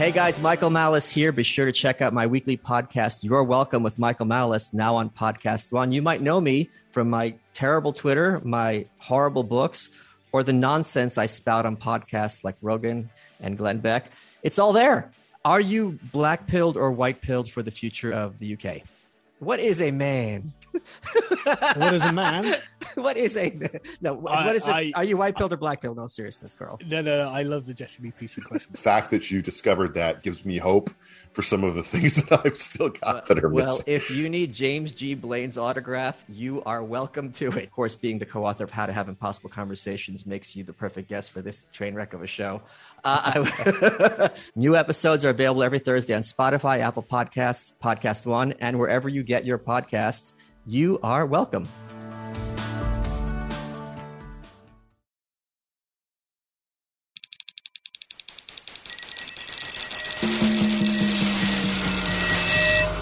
Hey guys, Michael Malice here. Be sure to check out my weekly podcast, You're Welcome with Michael Malice, now on Podcast One. You might know me from my terrible Twitter, my horrible books, or the nonsense I spout on podcasts like Rogan and Glenn Beck. It's all there. Are you black pilled or white pilled for the future of the UK? What is a man? what is a man? what is a no? I- what is it? I- Are you white pilled or black pilled? No seriousness, girl. No, no, no, I love the Jesse Lee PC question. The fact that you discovered that gives me hope for some of the things that I've still got that are Well, missing. Well, if you need James G. Blaine's autograph, you are welcome to it. Of course, being the co-author of How to Have Impossible Conversations makes you the perfect guest for this train wreck of a show. Uh, I- new episodes are available every Thursday on Spotify, Apple Podcasts, Podcast One, and wherever you get your podcasts. You are welcome.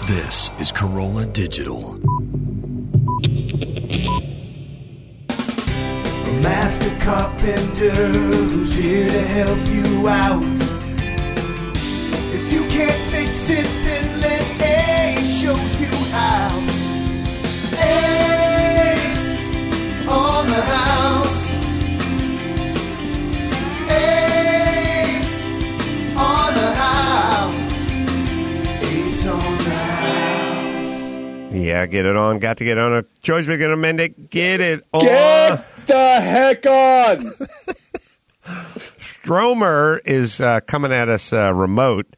This is Carolla Digital. A master carpenter who's here to help you out. If you can't fix get it on. Got to get on a choice. We're going to amend it. Get it on. Get the heck on! Stromer is uh, coming at us uh, remote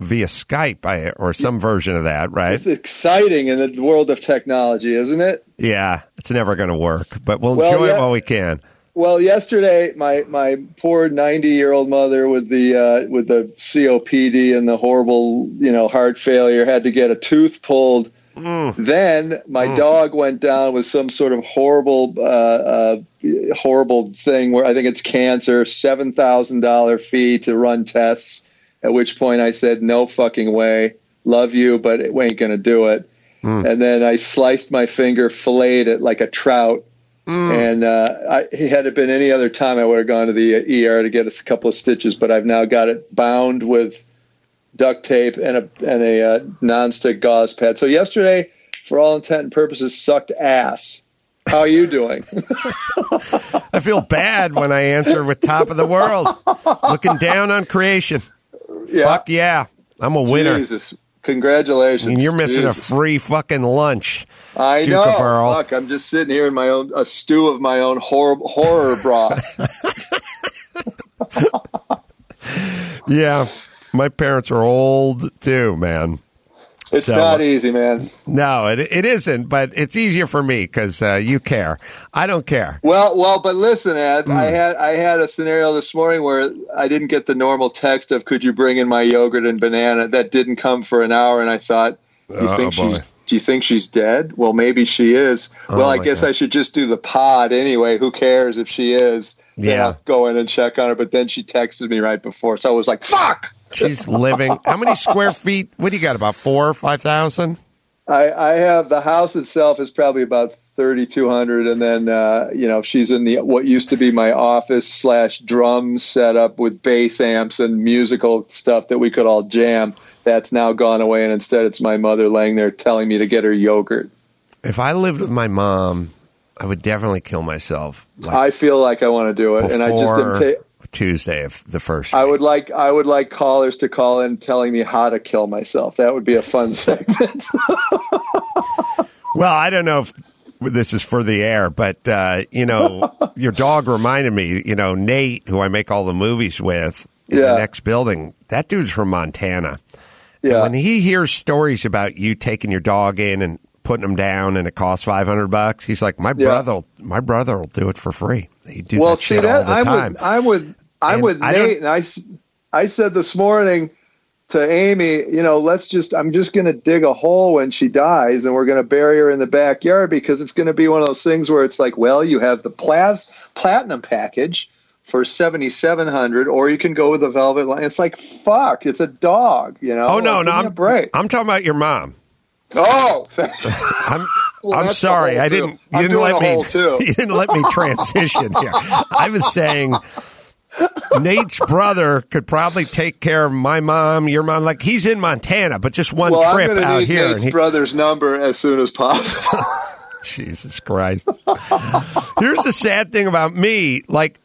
via Skype I, or some version of that, right? It's exciting in the world of technology, isn't it? Yeah, it's never going to work, but we'll Well, enjoy it while we can. Well, yesterday, my, my poor 90 year old mother with the uh, with the COPD and the horrible you know heart failure had to get a tooth pulled. Then my dog went down with some sort of horrible uh, uh, horrible thing where I think it's cancer. Seven thousand dollar fee to run tests. At which point I said, "No fucking way. Love you, but it ain't gonna do it." And then I sliced my finger, filleted it like a trout. And uh, I, had it been any other time, I would have gone to the ER to get a couple of stitches. But I've now got it bound with duct tape and a and a uh, nonstick gauze pad. So yesterday, for all intent and purposes, sucked ass. How are you doing? I feel bad when I answer with top of the world, looking down on creation. yeah, Fuck yeah, I'm a winner. Jesus, congratulations! And you're missing a free fucking lunch. I Duke know. Look, I'm just sitting here in my own a stew of my own horror horror broth. Yeah, my parents are old too, man. It's So- not easy, man. No, it, it isn't, but it's easier for me because uh, you care. I don't care. Well, well, but listen, Ed, Hmm. I had I had a scenario this morning where I didn't get the normal text of "Could you bring in my yogurt and banana?" That didn't come for an hour, and I thought, "Do you Oh, think she's. Do you think she's dead?" Well, maybe she is. well, Oh, I guess God. I should just do the pod anyway. Who cares if she is? Then Yeah. I'll go in and check on her. But then she texted me right before, so I was like, "Fuck." She's living. How many square feet? What do you got? About four or five thousand? I, I have the house itself is probably about thirty two hundred, and then uh, you know she's in the what used to be my office slash drum setup with bass amps and musical stuff that we could all jam. That's now gone away, and instead it's my mother laying there telling me to get her yogurt. If I lived with my mom, I would definitely kill myself. Like I feel like I want to do it, and I just didn't ta- Tuesday of the first. I week. would like I would like callers to call in telling me how to kill myself. That would be a fun segment. Well, I don't know if this is for the air, but uh, you know, your dog reminded me. You know, Nate, who I make all the movies with in Yeah. the next building. That dude's from Montana. And yeah. when he hears stories about you taking your dog in and putting him down, and it costs five hundred bucks, he's like, "My Yeah. brother, my brother will do it for free." He do well, that see that I'm time. with I'm with I'm And with I Nate, and I I said this morning to Amy, you know, let's just I'm just going to dig a hole when she dies, and we're going to bury her in the backyard because it's going to be one of those things where it's like, well, you have the plas platinum package for seventy seven hundred, or you can go with the velvet line. It's like fuck, it's a dog, you know. oh no, Like, no, give me a I'm break. I'm talking about your mom. oh, I'm Well, I'm sorry. I didn't. You I'm didn't let me. You didn't let me transition here. I was saying Nate's brother could probably take care of my mom, your mom. Like he's in Montana, but just one well, trip out here. and Nate's he- brother's number as soon as possible. Jesus Christ. Here's the sad thing about me. Like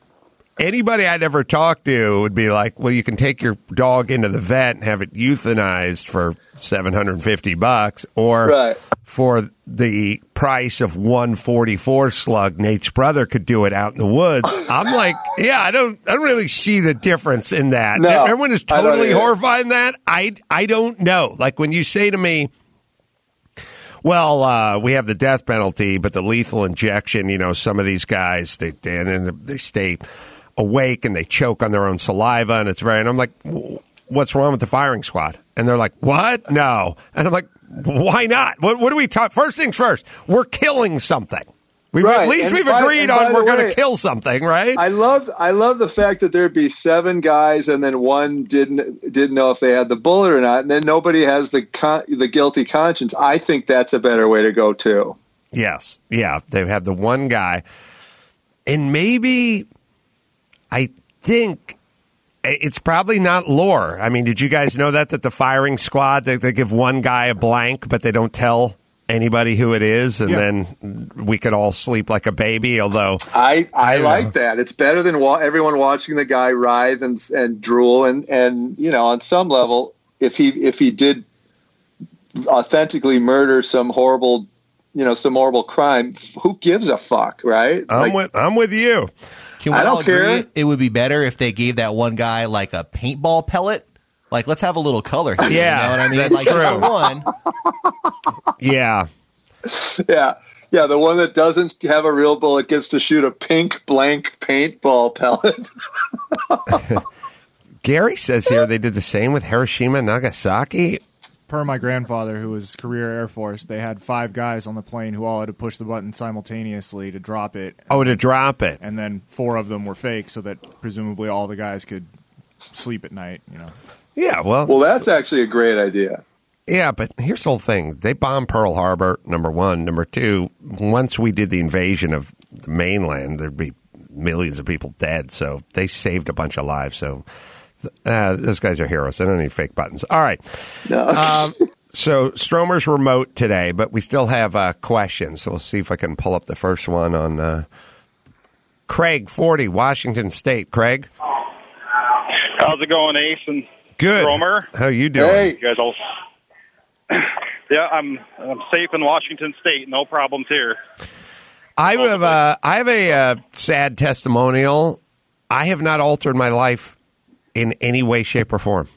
anybody I'd ever talked to would be like, well, you can take your dog into the vet and have it euthanized for 750 bucks or Right. for the price of 144 slug, Nate's brother could do it out in the woods. I'm like, yeah, I don't, I don't really see the difference in that. No, Everyone is totally horrified in that. I, I don't know. Like when you say to me, well, uh, we have the death penalty, but the lethal injection, you know, some of these guys, they, and they stay awake and they choke on their own saliva, and it's very, and I'm like, what's wrong with the firing squad? And they're like, what? No. And I'm like, why not? What, what do we talk? First things first, we're killing something. We've, Right, At least and we've by- agreed on we're going to kill something, right? I love I love the fact that there'd be seven guys and then one didn't didn't know if they had the bullet or not, and then nobody has the con- the guilty conscience. I think that's a better way to go too. Yes. Yeah. They have the one guy. And maybe I think it's probably not lore. I mean, did you guys know that that the firing squad they, they give one guy a blank, but they don't tell anybody who it is, and Yeah. then we could all sleep like a baby. Although, I I Yeah. like that. It's better than wa- everyone watching the guy writhe and and drool and and you know on some level if he if he did authentically murder some horrible you know some horrible crime, who gives a fuck, right? I'm Like, with I'm with you. Can we I don't all agree care. it would be better if they gave that one guy like a paintball pellet? Like, let's have a little color here. Yeah, you know what I mean? that's like true. the one. Yeah. Yeah, yeah. The one that doesn't have a real bullet gets to shoot a pink blank paintball pellet. Gary says here they did the same with Hiroshima and Nagasaki. Per my grandfather, who was career Air Force, they had five guys on the plane who all had to push the button simultaneously to drop it, Oh, to drop it. and then four of them were fake, so that presumably all the guys could sleep at night. You know, Yeah. Well. well, that's actually a great idea. Yeah, but here's the whole thing. They bombed Pearl Harbor, number one. Number two, once we did the invasion of the mainland, there'd be millions of people dead. So they saved a bunch of lives. So uh, those guys are heroes. They don't need fake buttons. All right. No. Um, so Stromer's remote today, but we still have uh, questions. So we'll see if I can pull up the first one on uh, Craig, 40, Washington State. Craig? How's it going, Ace and Good. Stromer? How you doing? Hey. You guys all. yeah, I'm I'm safe in Washington State. No problems here. I have uh, I have a uh, sad testimonial. I have not altered my life in any way, shape, or form,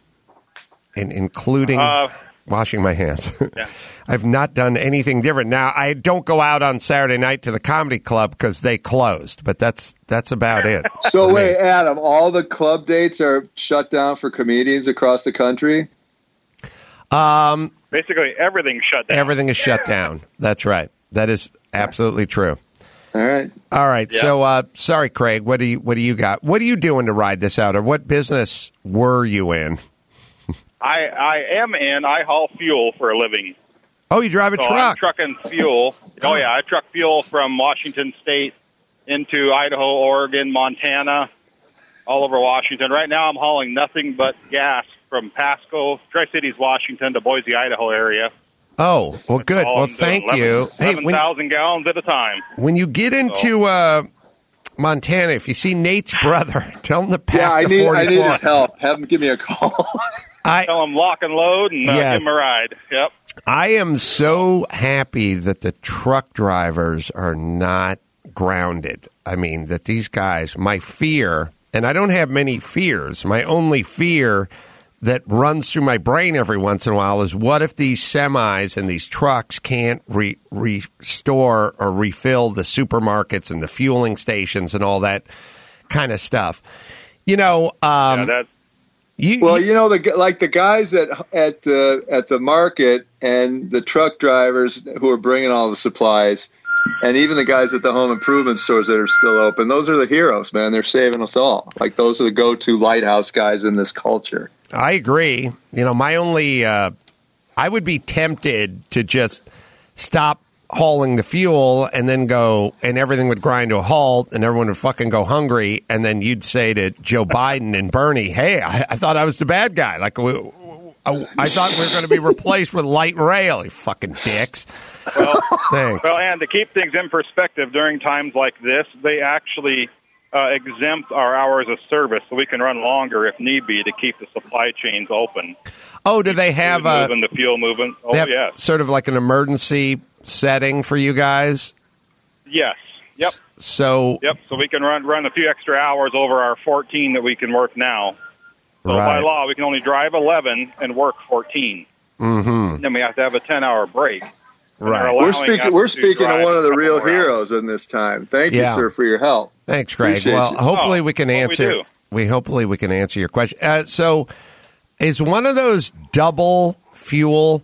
in, including Uh, washing my hands. Yeah. I've not done anything different. Now I don't go out on Saturday night to the comedy club because they closed, but that's that's about it. So for me. wait, Adam, all the club dates are shut down for comedians across the country. um, Basically, everything's shut down. everything is shut down. That's right. That is absolutely true. All right. All right. Yeah. So, uh, sorry, Craig. What do you What do you got? What are you doing to ride this out, or what business were you in? I I am in. I haul fuel for a living. Oh, you drive a So I'm truck. trucking fuel. Oh yeah, I truck fuel from Washington State into Idaho, Oregon, Montana, all over Washington. Right now, I'm hauling nothing but gas from Pasco, Tri Cities, Washington, to Boise, Idaho area. Oh, well, good. Well, thank 11 you. Hey, when, 11,000 gallons at a time. when you get into uh, Montana, if you see Nate's brother, tell him to pack Yeah, I the need I need his help. Have him give me a call. I, Tell them lock and load and uh, Yes. give them a ride. Yep. I am so happy that the truck drivers are not grounded. I mean, that these guys, my fear, and I don't have many fears, my only fear that runs through my brain every once in a while is what if these semis and these trucks can't re- restore or refill the supermarkets and the fueling stations and all that kind of stuff? You know, um, yeah, that, you, well, you know the like the guys at at the at the market and the truck drivers who are bringing all the supplies, and even the guys at the home improvement stores that are still open. Those are the heroes, man. They're saving us all. Like those are the go-to lighthouse guys in this culture. I agree. You know, my only, uh, I would be tempted to just stop hauling the fuel and then go and everything would grind to a halt and everyone would fucking go hungry and then you'd say to Joe Biden and Bernie, "Hey, I, I thought I was the bad guy. Like we, I, I thought we were going to be replaced with light rail. You fucking dicks." Well, Thanks. well, and to keep things in perspective, during times like this, they actually uh, exempt our hours of service so we can run longer if need be to keep the supply chains open. Oh, do they have Food a moving, the fuel moving? Oh, yes. sort of like an emergency setting for you guys? Yes. Yep. So Yep. So we can run run a few extra hours over our 14 that we can work now. So by law, we can only drive 11 and work 14. Mhm. Then we have to have a 10 hour break. And they're Right. We're speaking. to We're speaking to one of the real more hours. heroes in this time. Thank Yeah. you, sir, for your help. Thanks, Greg. Appreciate well, you. hopefully Oh, we can what we answer. do. we hopefully we can answer your question. Uh, so, is one of those double fuel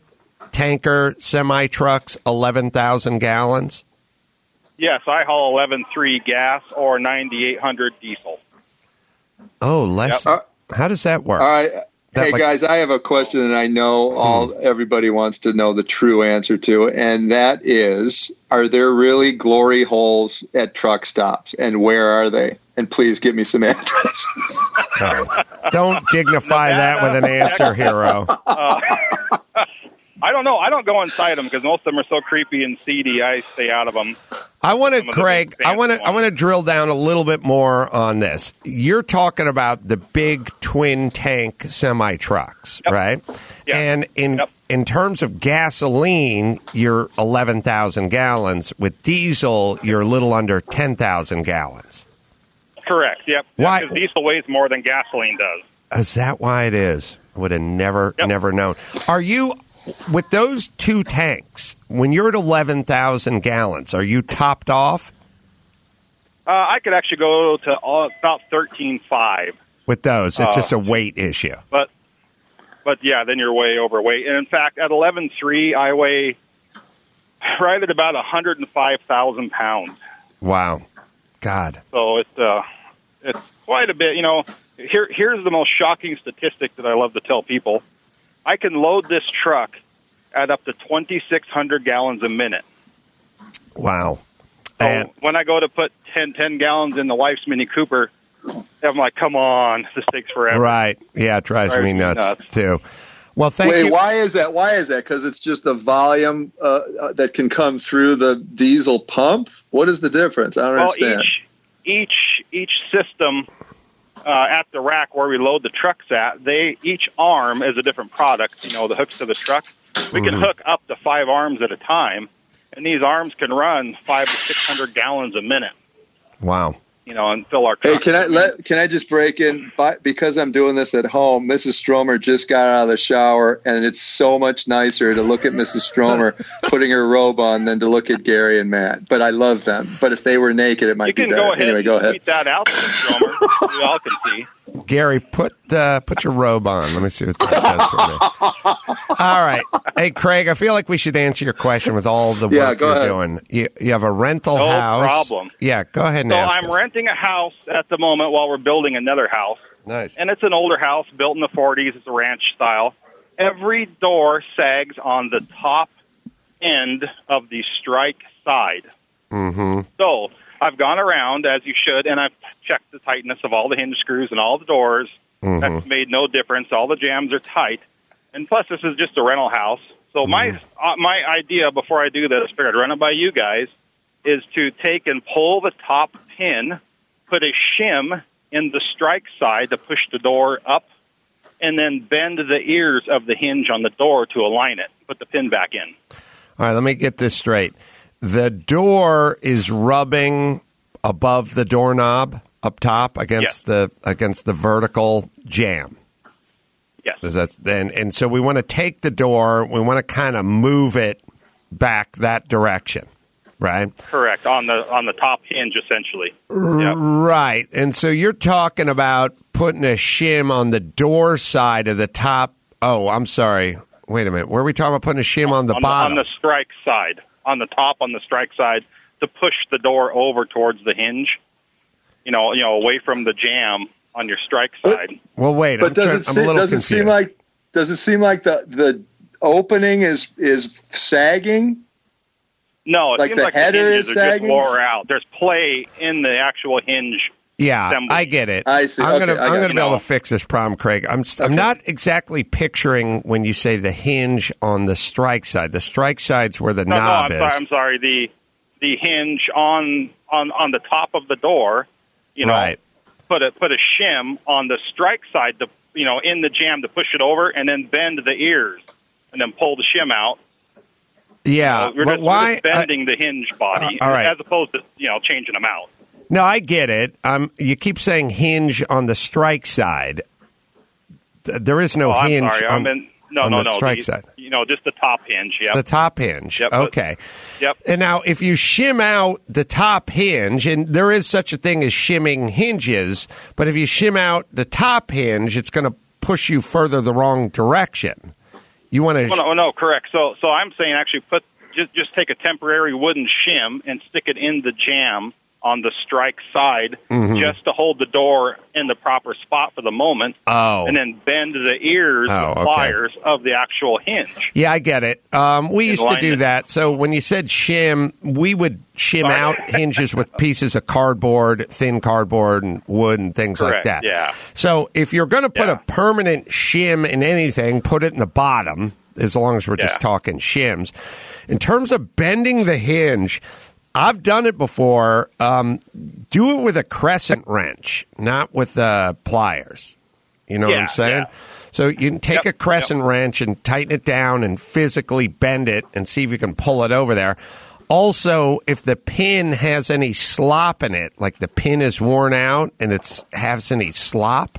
tanker semi trucks eleven thousand gallons? Yes, I haul 11.3 gas or 9800 diesel. Oh, less. Yep. How does that work? All right. That hey like- guys, I have a question that I know all everybody wants to know the true answer to, and that is: Are there really glory holes at truck stops, and where are they? And please give me some addresses. Oh, don't dignify that with an answer, hero. Uh, I don't know. I don't go inside them because most of them are so creepy and seedy. I stay out of them. I want to, Some of the Craig. I want to. I want to drill down a little bit more on this. You're talking about the big twin tank semi trucks, right? Yeah. And in in terms of gasoline, you're eleven thousand gallons. With diesel, you're a little under ten thousand gallons. Correct. Yep. Why- Because diesel weighs more than gasoline does. Is that why it is? I would have never, never known. Are you with those two tanks? When you're at eleven thousand gallons, are you topped off Uh, I could actually go to uh, about thirteen five, with those? It's Uh, just a weight issue. but but yeah, then you're way overweight. And in fact, at eleven three, I weigh right at about hundred and five thousand pounds. Wow, God. So it's uh, it's quite a bit. You know, here here's the most shocking statistic that I love to tell people. I can load this truck at up to 2,600 gallons a minute. Wow. So And when I go to put 10, 10 gallons in the wife's Mini Cooper, I'm like, come on, this takes forever. right, yeah, it drives Drives me me nuts, nuts. too. Well, thank Wait, you. why is that? Why is that? Because it's just the volume uh, uh, that can come through the diesel pump. What is the difference? I don't Well, understand. each each each system uh, at the rack where we load the trucks at, they each arm is a different product. You know, the hooks to the truck. We can Mhm. hook up to five arms at a time, and these arms can run five to six hundred gallons a minute. Wow. You know, and fill our. Hey, can I let can I just break in? By, because I'm doing this at home, Mrs. Stromer just got out of the shower, and it's so much nicer to look at Mrs. Stromer putting her robe on than to look at Gary and Matt. But I love them. But if they were naked, it might You be better. go ahead anyway, go ahead. tweet that out. Stromer. we all can see. Gary, put uh, put your robe on. Let me see what that does for me. All right. Hey, Craig, I feel like we should answer your question with all the work Yeah, go you're ahead. doing. You, you have a rental No house. problem. Yeah, go ahead and So ask. I'm us. renting a house at the moment while we're building another house. Nice. And it's an older house built in the 40s. It's a ranch style. Every door sags on the top end of the strike side. Mm-hmm. So I've gone around, as you should, and I've checked the tightness of all the hinge screws and all the doors. Mhm. That's made no difference. All the jams are tight. And plus, this is just a rental house. So my uh, my idea before I do this, figured I'd run it by you guys, is to take and pull the top pin, put a shim in the strike side to push the door up, and then bend the ears of the hinge on the door to align it. Put the pin back in. All right, let me get this straight. The door is rubbing above the doorknob up top against the against the vertical jam. Yes. Is that then? And so we want to take the door. We want to kind of move it back that direction, right? Correct on the on the top hinge, essentially. Yep. Right. And so you're talking about putting a shim on the door side of the top. Oh, I'm sorry. Wait a minute. Where are we talking about putting a shim on the on bottom? the, on the strike side, on the top, on the strike side, to push the door over towards the hinge. You know, you know, away from the jam on your strike side. well, wait. But I'm does trying- it I'm a seem, little does it seem like does it seem like the the opening is is sagging? No, it Like seems the like header the hinges is are just sagging? wore out. There's play in the actual hinge. Yeah, assembly. I get it. I see. I'm Okay, gonna I I'm gonna you. be able to fix this problem, Craig. I'm st- I'm not exactly picturing when you say the hinge on the strike side. The strike side's where the No, no, knob I'm is. sorry. I'm sorry. The the hinge on on on the top of the door. You know, Right. put a put a shim on the strike side to you know in the jam to push it over, and then bend the ears, and then pull the shim out. yeah, So we're, but just, we're just bending the hinge body, Uh, all right. as opposed to you know changing them out. No, I get it. Um, you keep saying hinge on the strike side. Th- There is no oh, I'm hinge sorry. on, I meant no, on no, the no. strike the, side. You know, just the top hinge. Yeah. The top hinge. Yep, but- okay. Yep. And now, if you shim out the top hinge, and there is such a thing as shimming hinges, but if you shim out the top hinge, it's going to push you further the wrong direction. You want to. Well, no, no, correct. So, so I'm saying actually put just just take a temporary wooden shim and stick it in the jam on the strike side, Mm-hmm. just to hold the door in the proper spot for the moment. Oh. and then bend the ears Oh, okay. pliers of the actual hinge. Yeah, I get it. Um, we used to do it. that. So when you said shim, we would shim Sorry. out hinges with pieces of cardboard, thin cardboard, and wood and things like that. yeah. So if you're going to put Yeah. a permanent shim in anything, put it in the bottom. As long as we're Yeah. just talking shims. In terms of bending the hinge, I've done it before. Um, do it with a crescent wrench, not with uh, pliers. You know what I'm saying? yeah. So you can take Yep, a crescent wrench and tighten it down and physically bend it and see if you can pull it over there. Also, if the pin has any slop in it, like the pin is worn out and it has any slop,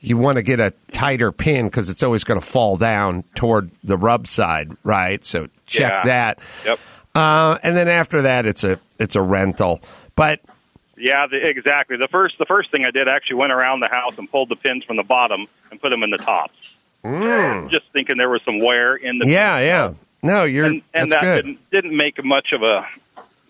you want to get a tighter pin because it's always going to fall down toward the rub side, right? So check Yeah. that. Yep. Uh, and then after that, it's a it's a rental. But Yeah, the, exactly. The first the first thing I did I actually went around the house and pulled the pins from the bottom and put them in the tops. Just thinking there was some wear in the Mm. yeah, yeah, no, you're and, and that's that good. didn't didn't make much of a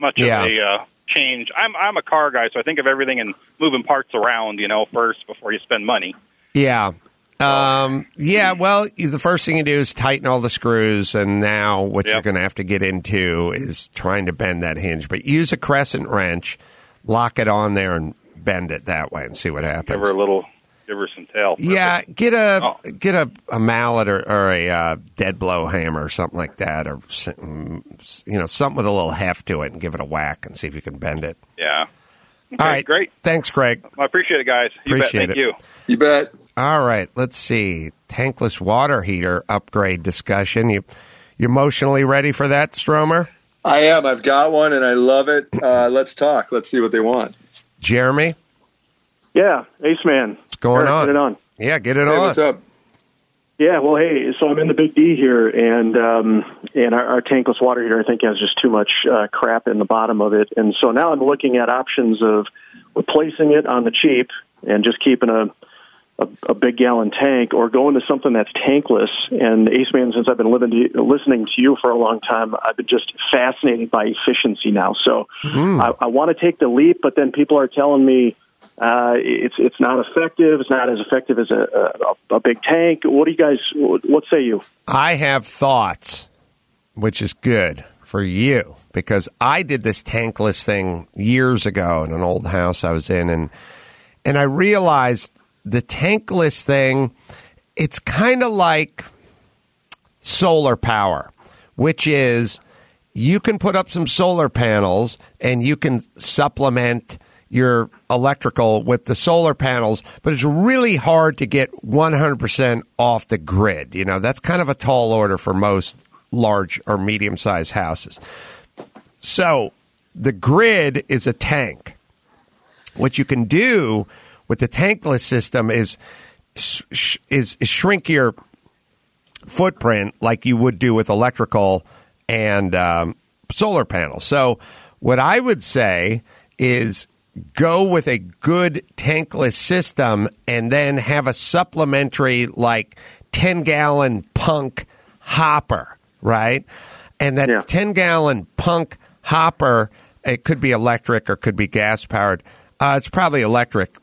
much Yeah. of a uh, change. I'm I'm a car guy, so I think of everything and moving parts around, you know, first before you spend money. Yeah. Um, yeah, well, the first thing you do is tighten all the screws, and now what you're going to have to get into is trying to bend that hinge. But use a crescent wrench, lock it on there, and bend it that way, and see what happens. Give her a little, give her some tail. Yeah, get a Oh. get a, a mallet or, or a uh, dead blow hammer or something like that, or mm, you know something with a little heft to it, and give it a whack and see if you can bend it. Yeah. All right, great. Thanks, Greg. I appreciate it, guys. You Appreciate bet. it. You. You bet. All right, let's see. Tankless water heater upgrade discussion. You you emotionally ready for that, Stromer? I am. I've got one and I love it. Uh, let's talk. Let's see what they want. Jeremy, Yeah, Ace Man. what's going Eric, on? Get it on. Yeah, get it Hey, on. what's up? Yeah, well, hey, so I'm in the Big D here, and um, and our, our tankless water heater I think has just too much uh, crap in the bottom of it, and so now I'm looking at options of replacing it on the cheap and just keeping a a, a big gallon tank, or go into something that's tankless. And Ace Man, since I've been living to, listening to you for a long time, I've been just fascinated by efficiency now. So I, I want to take the leap, but then people are telling me uh, it's it's not effective. It's not as effective as a, a, a big tank. What do you guys? What say you? I have thoughts, which is good for you because I did this tankless thing years ago in an old house I was in, and and I realized the tankless thing. It's kind of like solar power, which is you can put up some solar panels and you can supplement your electrical with the solar panels, but it's really hard to get 100% off the grid. You know, that's kind of a tall order for most large or medium sized houses. So the grid is a tank. What you can do with the tankless system is is, is shrink your footprint like you would do with electrical and um, solar panels. So, what I would say is go with a good tankless system and then have a supplementary, like 10 gallon punk hopper, right? And that 10 gallon punk hopper, it could be electric or could be gas powered. Uh, it's probably electric.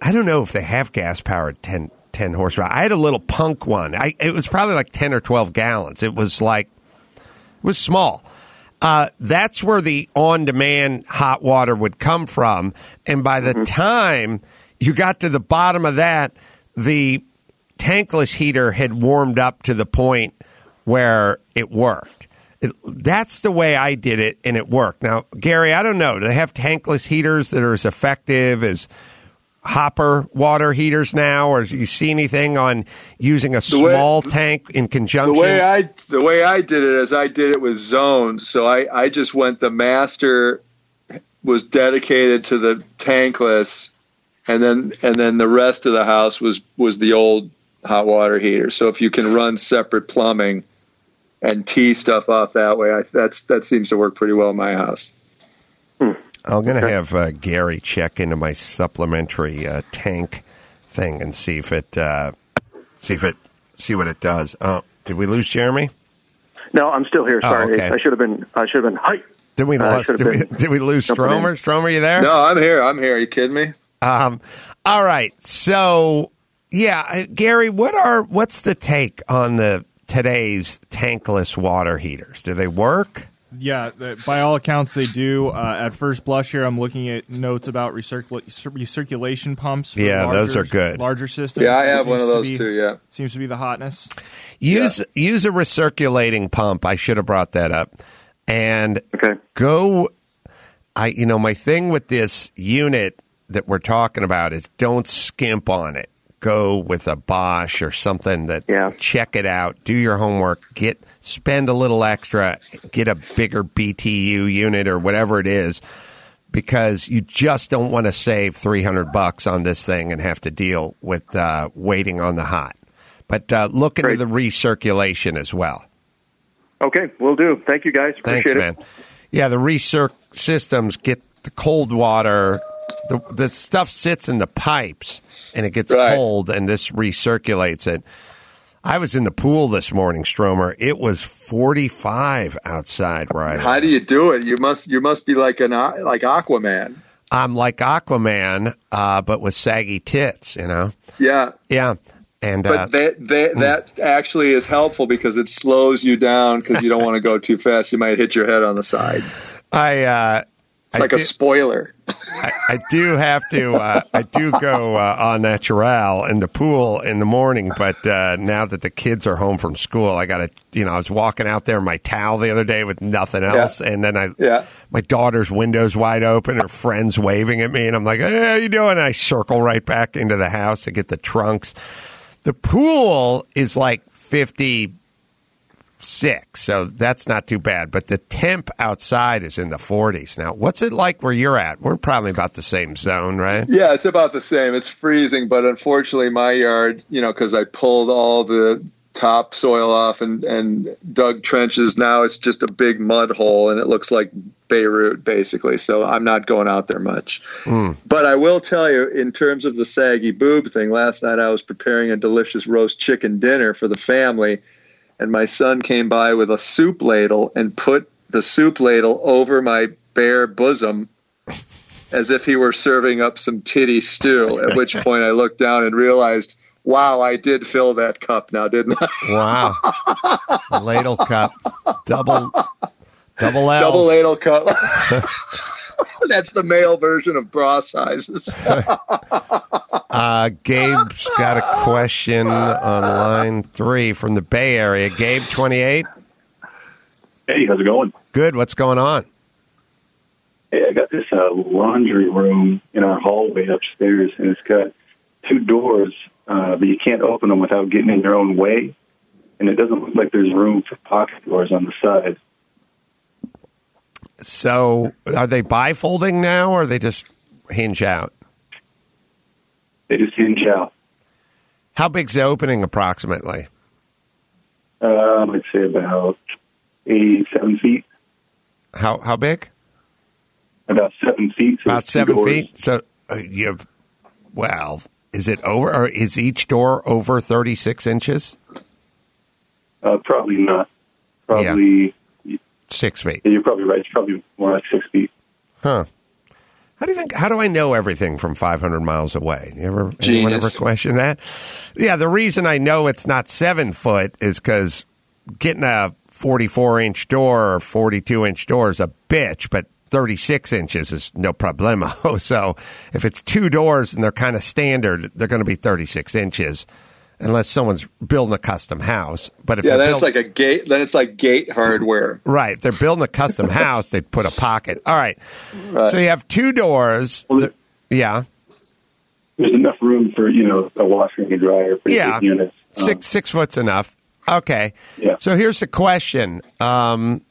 I don't know if they have gas powered 10, 10 horsepower. I had a little punk one. I, it was probably like 10 or 12 gallons. It was like, it was small. uh, that's where the on demand hot water would come from. And by the time you got to the bottom of that, the tankless heater had warmed up to the point where it worked. It, that's the way I did it, and it worked. Now, Gary, I don't know. Do they have tankless heaters that are as effective as hopper water heaters now, or do you see anything on using a The way- small tank in The conjunction? way I the way I did it is I did it with zones. So I, I just went the master was dedicated to the tankless and then and then the rest of the house was was the old hot water heater. So if you can run separate plumbing and tee stuff off that way, I, that's that seems to work pretty well in my house. I'm going to have uh, Gary check into my supplementary uh, tank thing and see if it uh, see if it see what it does. Oh, did we lose Jeremy? No, I'm still here. Oh, Sorry, okay. I should have been. I should have been. Hi. Did we Uh, lose? should Did we, did we lose jumping in. Stromer? Stromer, are you there? No, I'm here. I'm here. Are you kidding me? Um, all right. So, yeah, uh, Gary, what are what's the take on the today's tankless water heaters? Do they work? Yeah, the, by all accounts, they do. Uh, at first blush, here I'm looking at notes about recircula- recirculation pumps. For Yeah, those are good. Larger systems. Yeah, I have one seems of to those be- too, yeah. seems to be the hotness. Use use a recirculating pump. I should have brought that up. And okay. go. I you know my thing with this unit that we're talking about is don't skimp on it. Go with a Bosch or something that check it out. Do your homework. Get spend a little extra. Get a bigger BTU unit or whatever it is because you just don't want to save 300 bucks on this thing and have to deal with uh, waiting on the hot. But uh, look into the recirculation as well. Okay, we'll do. Thank you, guys. Thanks, Appreciate man. Yeah, the recirc systems get the cold water. The, the stuff sits in the pipes and it gets Right. cold, and this recirculates it. I was in the pool this morning, Stromer. It was 45 outside where I live. How do you do it? You must you must be like an uh, like Aquaman. I'm like Aquaman, uh, but with saggy tits, you know? Yeah. Yeah. And uh, But that that, that actually is helpful because it slows you down because you don't want to go too fast. You might hit your head on the side. I uh, It's I like a spoiler. I, I do have to. Uh, I do go uh, on natural in the pool in the morning, but uh, now that the kids are home from school, I got to. You know, I was walking out there in my towel the other day with nothing else, and then I, Yeah. my daughter's windows wide open, her friends waving at me, and I'm like, "Hey, how you doing?" And I circle right back into the house to get the trunks. The pool is like fifty six, so that's not too bad. But the temp outside is in the 40s. Now, what's it like where you're at? We're probably about the same zone, right? Yeah, it's about the same. It's freezing, but unfortunately, my yard, you know, because I pulled all the topsoil off and, and dug trenches, now it's just a big mud hole and it looks like Beirut, basically. So I'm not going out there much. Hmm. But I will tell you, in terms of the saggy boob thing, last night I was preparing a delicious roast chicken dinner for the family, and my son came by with a soup ladle and put the soup ladle over my bare bosom as if he were serving up some titty stew. At which point I looked down and realized, wow, I did fill that cup now, didn't I? Wow. Ladle cup. Double double L. Double ladle cup. That's the male version of bra sizes. Uh, Gabe's got a question on line three from the Bay Area. Gabe, 28. Hey, how's it going? Good. What's going on? Hey, I got this uh, laundry room in our hallway upstairs, and it's got two doors, uh, but you can't open them without getting in your own way. And it doesn't look like there's room for pocket doors on the side. So, are they bifolding now, or they just hinge out? They just hinge out. How big's the opening approximately? Um, I'd say about eight, seven feet. How how big? About seven feet. so About seven doors. feet. So uh, you have, well, is it over, or is each door over 36 inches? Uh, probably not. Probably six feet. Yeah, you're probably right. It's probably more like six feet. Huh. How do you think? How do I know everything from 500 miles away? You ever, anyone ever question that? Yeah, the reason I know it's not seven foot is because getting a 44 inch door or 42 inch door is a bitch, but 36 inches is no problemo. So if it's two doors and they're kind of standard, they're going to be 36 inches unless someone's building a custom house. But if yeah, they're then build- it's like a gate. Then it's like gate hardware. Right. If they're building a custom house, they'd put a pocket. All right. So you have two doors. yeah. There's enough room for you know a washer and a dryer for Yeah. big units. Um, Six six foot's enough. Okay. Yeah. So here's the question. Um,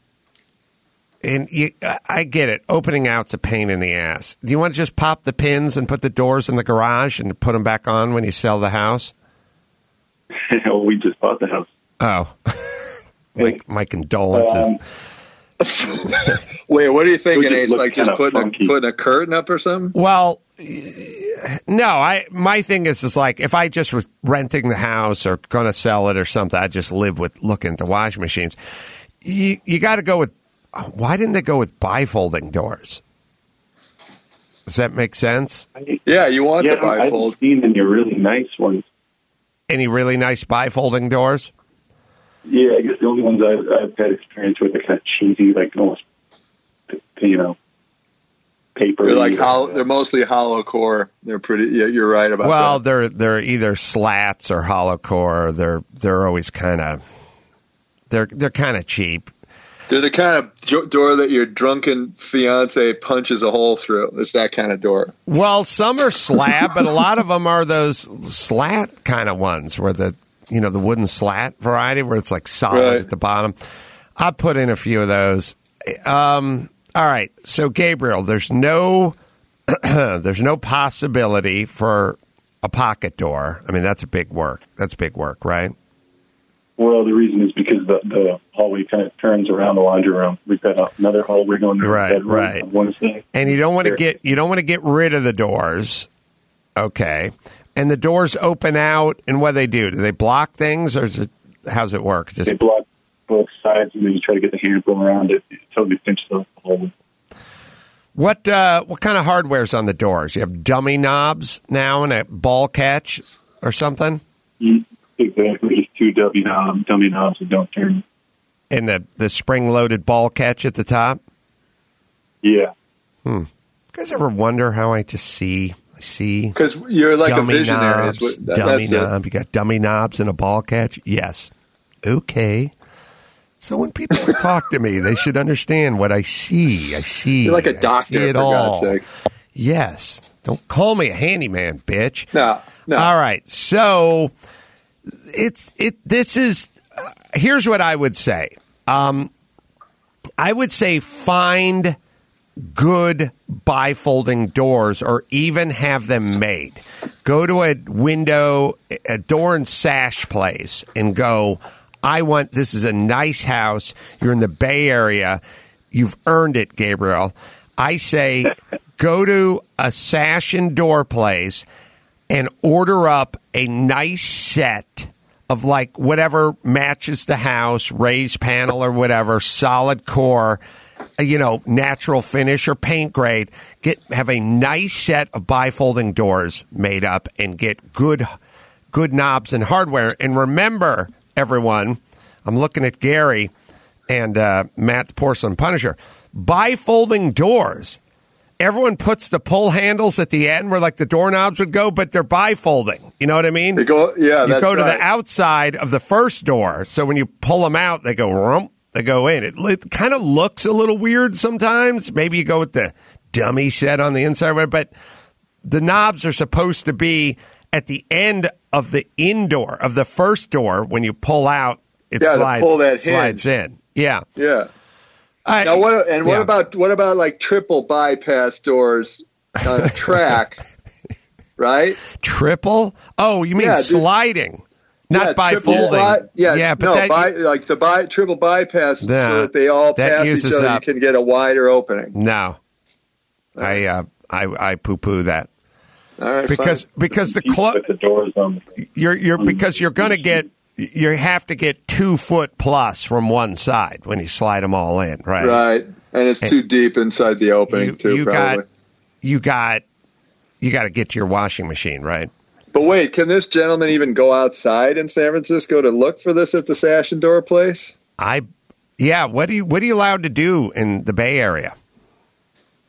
and you, I- I get it. Opening out's a pain in the ass. Do you want to just pop the pins and put the doors in the garage and put them back on when you sell the house? Well, we just bought the house. Oh, like my condolences. Um, Wait, what are you thinking, It's Like just kinda putting a, putting a curtain up or something? Well, no, I my thing is is like if I just was renting the house or going to sell it or something, I just live with looking at the washing machines. You you got to go with. Why didn't they go with bifolding doors? Does that make sense? Yeah, you want yeah, the I bifold. haven't seen any really nice ones. Any really nice bifolding doors? Yeah, I guess the only ones I've, I've had experience with are kind of cheesy, like almost, you know, paper. They're like hollow. They're mostly hollow core. They're pretty. Yeah, you're right about Well, that. they're they're either slats or hollow core. They're they're always kind of they're they're kind of cheap. They're the kind of door that your drunken fiance punches a hole through. It's that kind of door. Well, some are slab, but a lot of them are those slat kind of ones where the you know the wooden slat variety where it's like solid Right. at the bottom. I put in a few of those. Um, all right, so Gabriel, there's no there's no possibility for a pocket door. I mean, that's a big work. That's big work, right? Well, the reason is because the, the hallway kind of turns around the laundry room. We've got another hallway going to Right, the bedroom right. on one side. and you don't want to get you don't want to get rid of the doors. Okay, and the doors open out, and what do they do? Do they block things, or is it how's it work? Just They block both sides, and then you try to get the handle around it until you pinch the hole. what uh, what kind of hardware's on the doors? You have dummy knobs now and a ball catch or something, You, exactly, two dummy knobs, dummy knobs that don't turn. and the the spring loaded ball catch at the top. Yeah. Hmm. You guys ever wonder how I just see I see Because you're like dummy a visionary. knobs, is what- that- dummy that's it. knob. You got dummy knobs and a ball catch. Yes. Okay. So when people talk to me, they should understand what I see. I see. You're like a doctor, see it for all. God's sake. Yes. Don't call me a handyman, bitch. No, no. All right. So it's it. This is. Uh, here's what I would say. Um, I would say find good bifolding doors or even have them made. Go to a window, a door and sash place and go, I want this is a nice house. You're in the Bay Area. You've earned it, Gabriel. I say go to a sash and door place and order up a nice set of like whatever matches the house, raised panel or whatever, solid core, uh, you know, natural finish or paint grade. Get have a nice set of bifolding doors made up and get good good knobs and hardware. And remember, everyone, I'm looking at Gary and uh, Matt the Porcelain Punisher. Bifolding doors. Everyone puts the pull handles at the end where like the doorknobs would go, but they're bifolding. You know what I mean? They go, yeah, you go to right. the outside of the first door. So when you pull them out, they go rump, they go in. It, it kind of looks a little weird sometimes. Maybe you go with the dummy set on the inside, but the knobs are supposed to be at the end of the indoor of the first door. When you pull out, it Yeah, slides, pull that slides in. Yeah. Yeah. I- now what? And what yeah. about what about like triple bypass doors on a track? right? Triple? Oh, you mean Yeah, dude. sliding, not yeah, by triple folding? slide- yeah, yeah, but no, that, by, like the by, triple bypass, Yeah, so that they all that pass each uses other. up- You can get a wider opening. no, I uh, I I poo poo that All right, because fine. because the You clo- the doors on. you're you're because you're going to get you have to get two foot plus from one side when you slide them all in, right? right, and it's And- too deep inside the opening You, too. you probably. got you got you got to get to your washing machine, right? But wait, can this gentleman even go outside in San Francisco to look for this at the Sash and Door place? I Yeah, what do you what are you allowed to do in the Bay Area?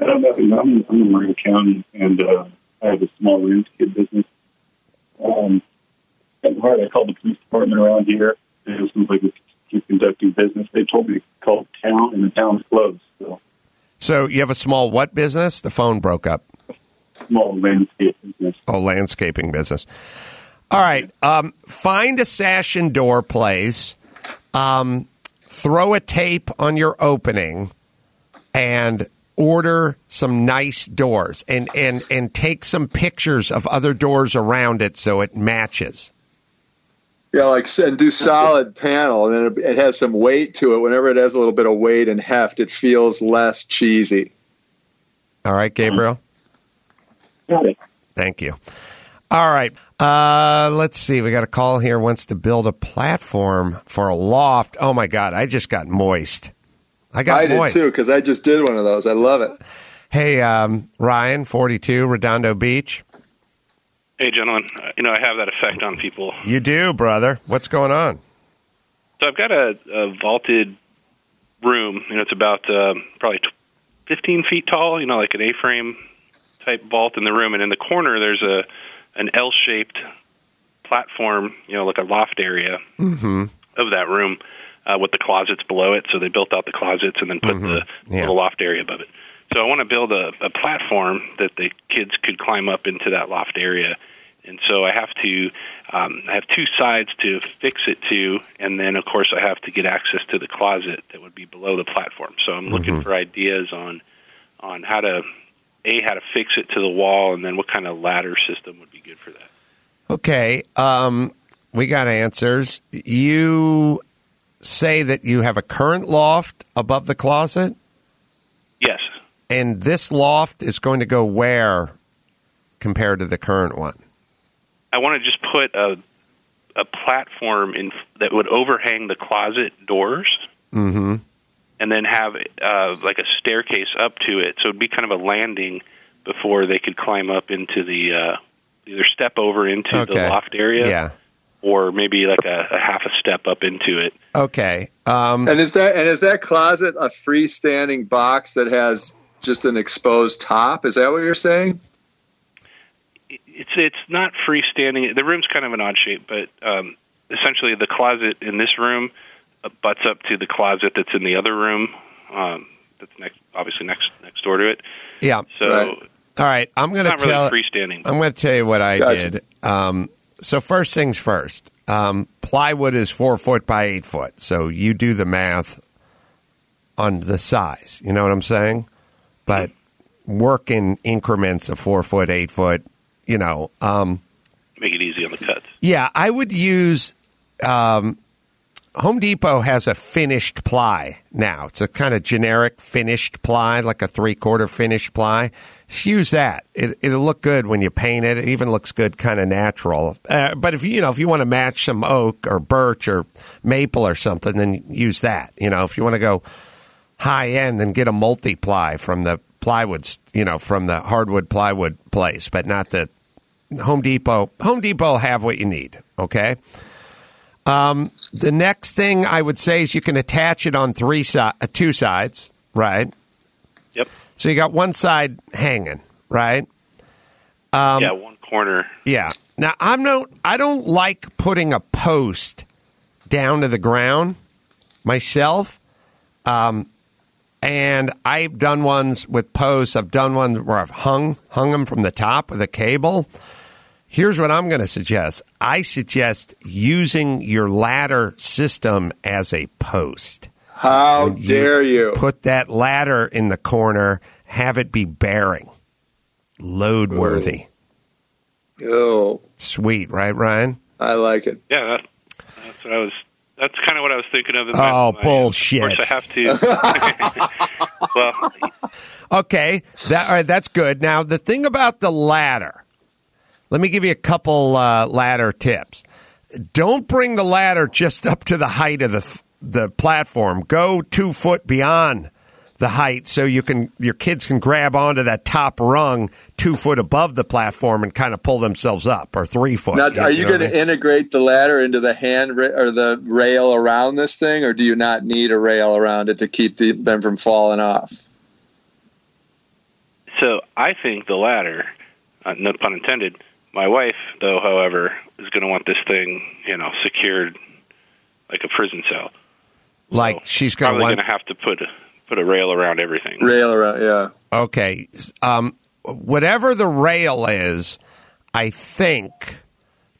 I don't know. I'm, I'm in Marin County, and uh, I have a small landscape business. Um, I called the police department around here. It was like to keep conducting business. They told me to call town, and the town's closed. So So you have a small what business? The phone broke up. small landscape business. Oh, landscaping business. All right. Um, find a sash and door place. Um, throw a tape on your opening, and order some nice doors, and and and take some pictures of other doors around it so it matches. Yeah, like and do solid panel, and then it, it has some weight to it. Whenever it has a little bit of weight and heft, it feels less cheesy. All right, Gabriel. Got it. Thank you. All right. Uh, let's see. We got a call here. Wants to build a platform for a loft. Oh my God! I just got moist. I got I did too because I just did one of those. I love it. Hey, um, Ryan, forty-two, Redondo Beach. Hey, gentlemen. Uh, You know, I have that effect on people. You do, brother. What's going on? So I've got a, a vaulted room. You know, it's about uh, probably tw- 15 feet tall. You know, like an A-frame type vault in the room, and in the corner there's a an L-shaped platform. You know, like a loft area Mm-hmm. of that room uh, with the closets below it. So they built out the closets and then put the Yeah. little loft area above it. So I want to build a, a platform that the kids could climb up into that loft area. And so I have to, um, I have two sides to fix it to, and then of course I have to get access to the closet that would be below the platform. So I'm looking Mhm. for ideas on, on how to, a how to fix it to the wall, and then what kind of ladder system would be good for that. Okay. Um, we got answers. You say that you have a current loft above the closet. And this loft is going to go where compared to the current one? I want to just put a a platform in that would overhang the closet doors, Mm-hmm. and then have uh, like a staircase up to it. So it'd be kind of a landing before they could climb up into the uh, either step over into the loft area, Yeah. or maybe like a, a half a step up into it. Okay. Um, And is that and is that closet a freestanding box that has just an exposed top? Is that what you're saying? It's it's not freestanding. The room's kind of an odd shape, but um, essentially the closet in this room uh, butts up to the closet that's in the other room. Um, that's next, obviously next next door to it. yeah. So All right. I'm going to Not really tell. freestanding. I'm going to tell you what I Gotcha. did. Um, so first things first. Um, plywood is four foot by eight foot. So you do the math on the size. You know what I'm saying? But work in increments of four foot, eight foot. You know. Um, make it easy on the cuts. yeah, I would use. Um, Home Depot has a finished ply now. It's a kind of generic finished ply, like a three quarter finished ply. Just use that. It, it'll look good when you paint it. It even looks good, kind of natural. Uh, but if you you know if you want to match some oak or birch or maple or something, then use that. You know, if you want to go high end, then get a multi ply from the plywoods. You know, from the hardwood plywood place, but not the Home Depot. Home Depot will have what you need. Okay. Um, the next thing I would say is you can attach it on three si- uh, two sides, right? Yep. So you got one side hanging, right? Um, yeah, one corner. yeah. Now I'm no, I don't like putting a post down to the ground myself. Um, and I've done ones with posts. I've done ones where I've hung hung them from the top with a cable. Here's what I'm going to suggest. I suggest using your ladder system as a post. How When dare you? Put that ladder in the corner, have it be bearing, load worthy. Oh, Sweet, right, Ryan? I like it. Yeah, that's what I was. That's kind of what I was thinking of. In Oh, my- bullshit. Of course, I have to. well, Okay, that all right, that's good. Now the thing about the ladder, let me give you a couple uh, ladder tips. Don't bring the ladder just up to the height of the the platform. Go two foot beyond the height so you can your kids can grab onto that top rung two foot above the platform and kind of pull themselves up or three foot. Now, are you going what I to integrate the ladder into the hand ra- or the rail around this thing, or do you not need a rail around it to keep the, them from falling off? So I think the ladder, uh, no pun intended. My wife, though, however, is going to want this thing, you know, secured like a prison cell. like she's going Probably to going to have to put a, put a rail around everything. Rail around, yeah. Okay. Um, whatever the rail is, I think,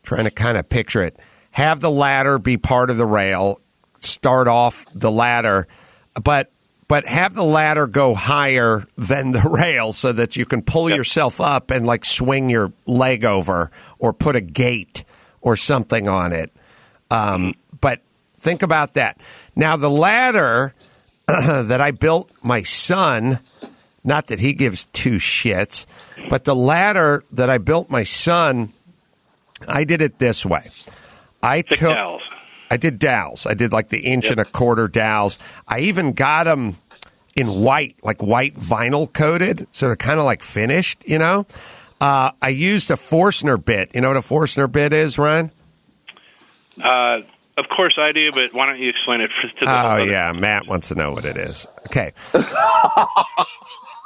trying to kind of picture it, have the ladder be part of the rail, start off the ladder, but but have the ladder go higher than the rail so that you can pull yourself up and like swing your leg over or put a gate or something on it. Um, but think about that. Now the ladder that I built my son, not that he gives two shits, but the ladder that I built my son, I did it this way. I Thick took dowels. I did dowels. I did like the inch and a quarter dowels. I even got them in white, like white vinyl coated, so they're kind of like finished, you know. Uh, I used a Forstner bit. You know what a Forstner bit is, Ryan? Uh, of course I do, but why don't you explain it for, to the Oh other- yeah, Matt wants to know what it is. Okay.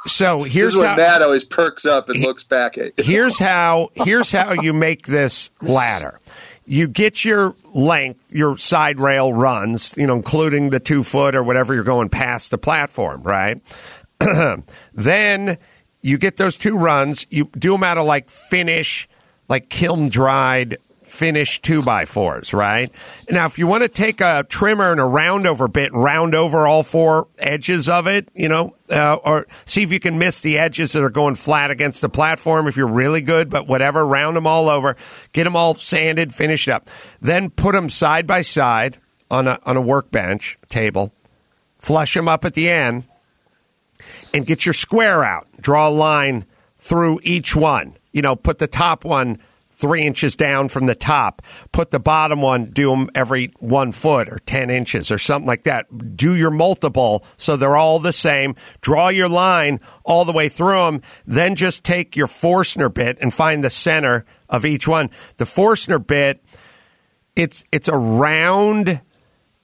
so This here's is how Matt always perks up and looks back at here's how here's how you make this ladder. You get your length, your side rail runs, you know, including the two foot or whatever you're going past the platform, right? then you get those two runs. You do them out of like finish, like kiln dried finish two by fours, right? Now, if you want to take a trimmer and a round over bit round over all four edges of it, you know, uh, or see if you can miss the edges that are going flat against the platform if you're really good, but whatever, round them all over, get them all sanded, finished up. Then put them side by side on a, on a workbench table, flush them up at the end, and get your square out. Draw a line through each one. You know, put the top one three inches down from the top. Put the bottom one, do them every one foot or 10 inches or something like that. Do your multiple so they're all the same. Draw your line all the way through them. Then just take your Forstner bit and find the center of each one. The Forstner bit, it's, it's a round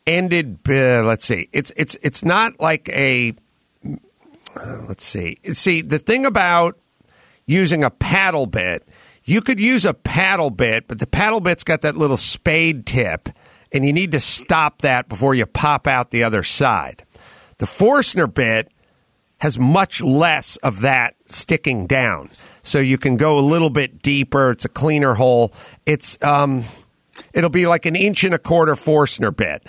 ended, uh, let's see, it's, it's, it's not like a, uh, let's see. See, the thing about using a paddle bit, you could use a paddle bit, but the paddle bit's got that little spade tip, and you need to stop that before you pop out the other side. The Forstner bit has much less of that sticking down, so you can go a little bit deeper. It's a cleaner hole. It's um, it'll be like an inch and a quarter Forstner bit,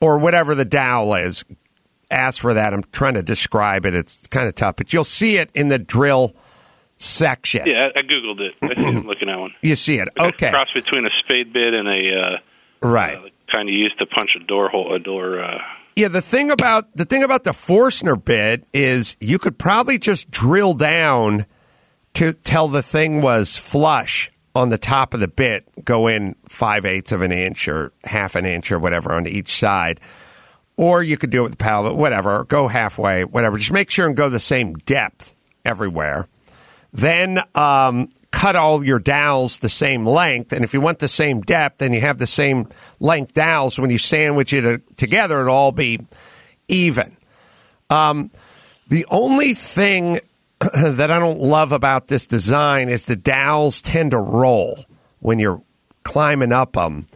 or whatever the dowel is. Ask for that. I'm trying to describe it. It's kind of tough, but you'll see it in the drill section. Yeah, I, I googled it. I I'm looking at one. You see it. Like Okay. cross between a spade bit and a uh, Right. uh, kind of used to punch a door hole, a door. Uh, Yeah, the thing about the thing about the Forstner bit is you could probably just drill down to tell the thing was flush on the top of the bit, go in five eighths of an inch or half an inch or whatever on each side. Or you could do it with the paddle, whatever, go halfway, whatever. Just make sure and go the same depth everywhere. Then um, cut all your dowels the same length. And if you want the same depth and you have the same length dowels, when you sandwich it uh, together, it'll all be even. Um, the only thing that I don't love about this design is the dowels tend to roll when you're climbing up them,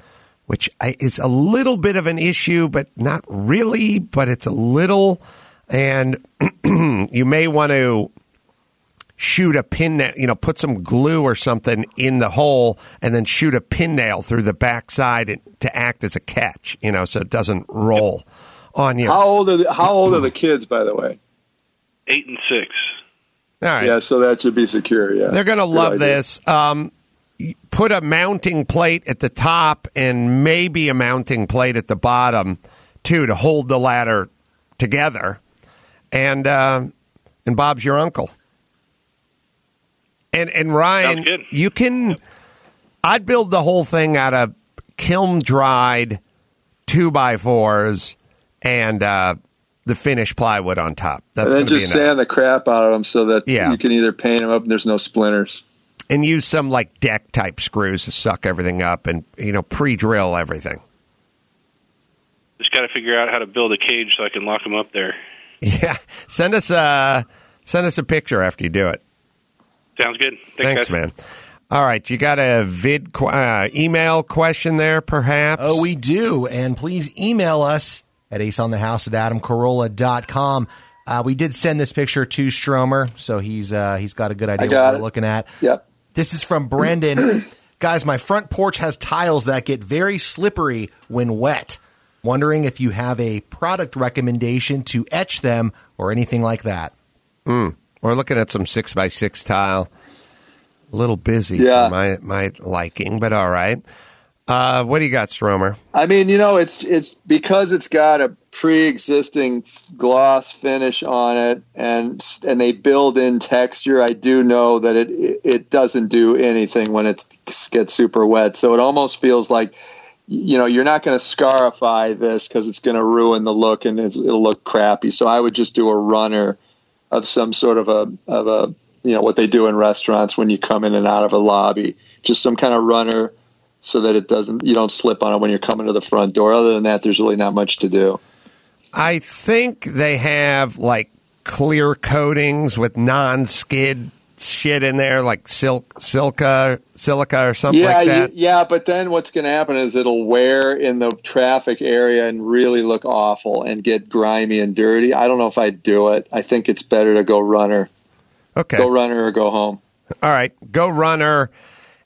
which is a little bit of an issue, but not really, but it's a little. And you may want to shoot a pin, you know, put some glue or something in the hole and then shoot a pin nail through the backside to act as a catch, you know, so it doesn't roll on you. How old are the, How old are the kids, by the way? eight and six. All right. Yeah, so that should be secure. Yeah, They're going to love idea. this. Um, put a mounting plate at the top and maybe a mounting plate at the bottom, too, to hold the ladder together. And uh, and Bob's your uncle. And and Ryan, you can. I'd build the whole thing out of kiln dried two by fours and uh, the finished plywood on top. That's and then going be just sand the crap out of them so that Yeah. you can either paint them up and there's no splinters. and use some like deck type screws to suck everything up and you know pre-drill everything. Just got to figure out how to build a cage so I can lock them up there. Yeah, send us a send us a picture after you do it. Sounds good. Thanks, Thanks, guys. man. All right, you got a vid qu- uh, email question there, perhaps? Oh, we do. And please email us at aceonthehouse at adamcarolla.com. Uh, we did send this picture to Stromer, so he's uh, he's got a good idea what we're it. looking at. Yep. This is from Brendan. Guys, my front porch has tiles that get very slippery when wet. Wondering if you have a product recommendation to etch them or anything like that. Mm. We're looking at some six by six tile. A little busy Yeah. for my my liking, but all right. Uh, what do you got, Stromer? I mean, you know, it's it's because it's got a pre-existing gloss finish on it, and and they build in texture. I do know that it it doesn't do anything when it gets super wet. So it almost feels like, you know, you're not going to scarify this because it's going to ruin the look and it's, it'll look crappy. So I would just do a runner of some sort of a of a you know what they do in restaurants when you come in and out of a lobby, just some kind of runner so that it doesn't you don't slip on it when you're coming to the front door. Other than that, there's really not much to do. I think they have like clear coatings with non-skid shit in there, like silk, silica, silica, or something yeah, like that. You, yeah, but then what's going to happen is it'll wear in the traffic area and really look awful and get grimy and dirty. I don't know if I'd do it. I think it's better to go runner. Okay. Go runner or go home. All right, go runner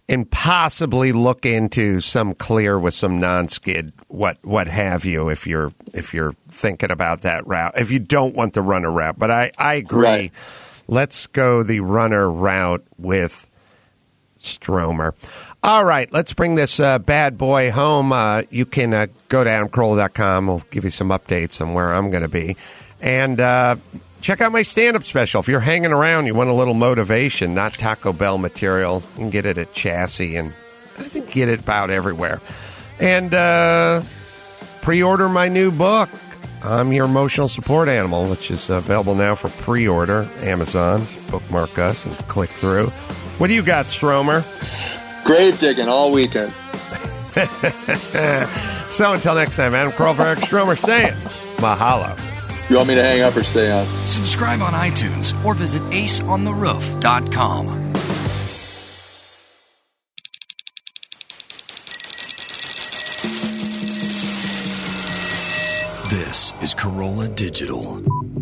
and possibly look into some clear with some non-skid what what have you if you're if you're thinking about that route. If you don't want the runner route, but I I agree. Right. Let's go the runner route with Stromer. All right, let's bring this uh, bad boy home. Uh, you can uh, go to adamcarolla.com. We'll give you some updates on where I'm going to be. And uh, check out my stand up special. If you're hanging around, you want a little motivation, not Taco Bell material, you can get it at Chassis and I think get it about everywhere. And uh, pre order my new book. I'm your emotional support animal, which is available now for pre order. Amazon, bookmark us and click through. What do you got, Stromer? Grave digging all weekend. so until next time, Adam Carolla for Eric Stromer saying mahalo. You want me to hang up or stay on? Subscribe on iTunes or visit aceontheroof.com. This is Carolla Digital.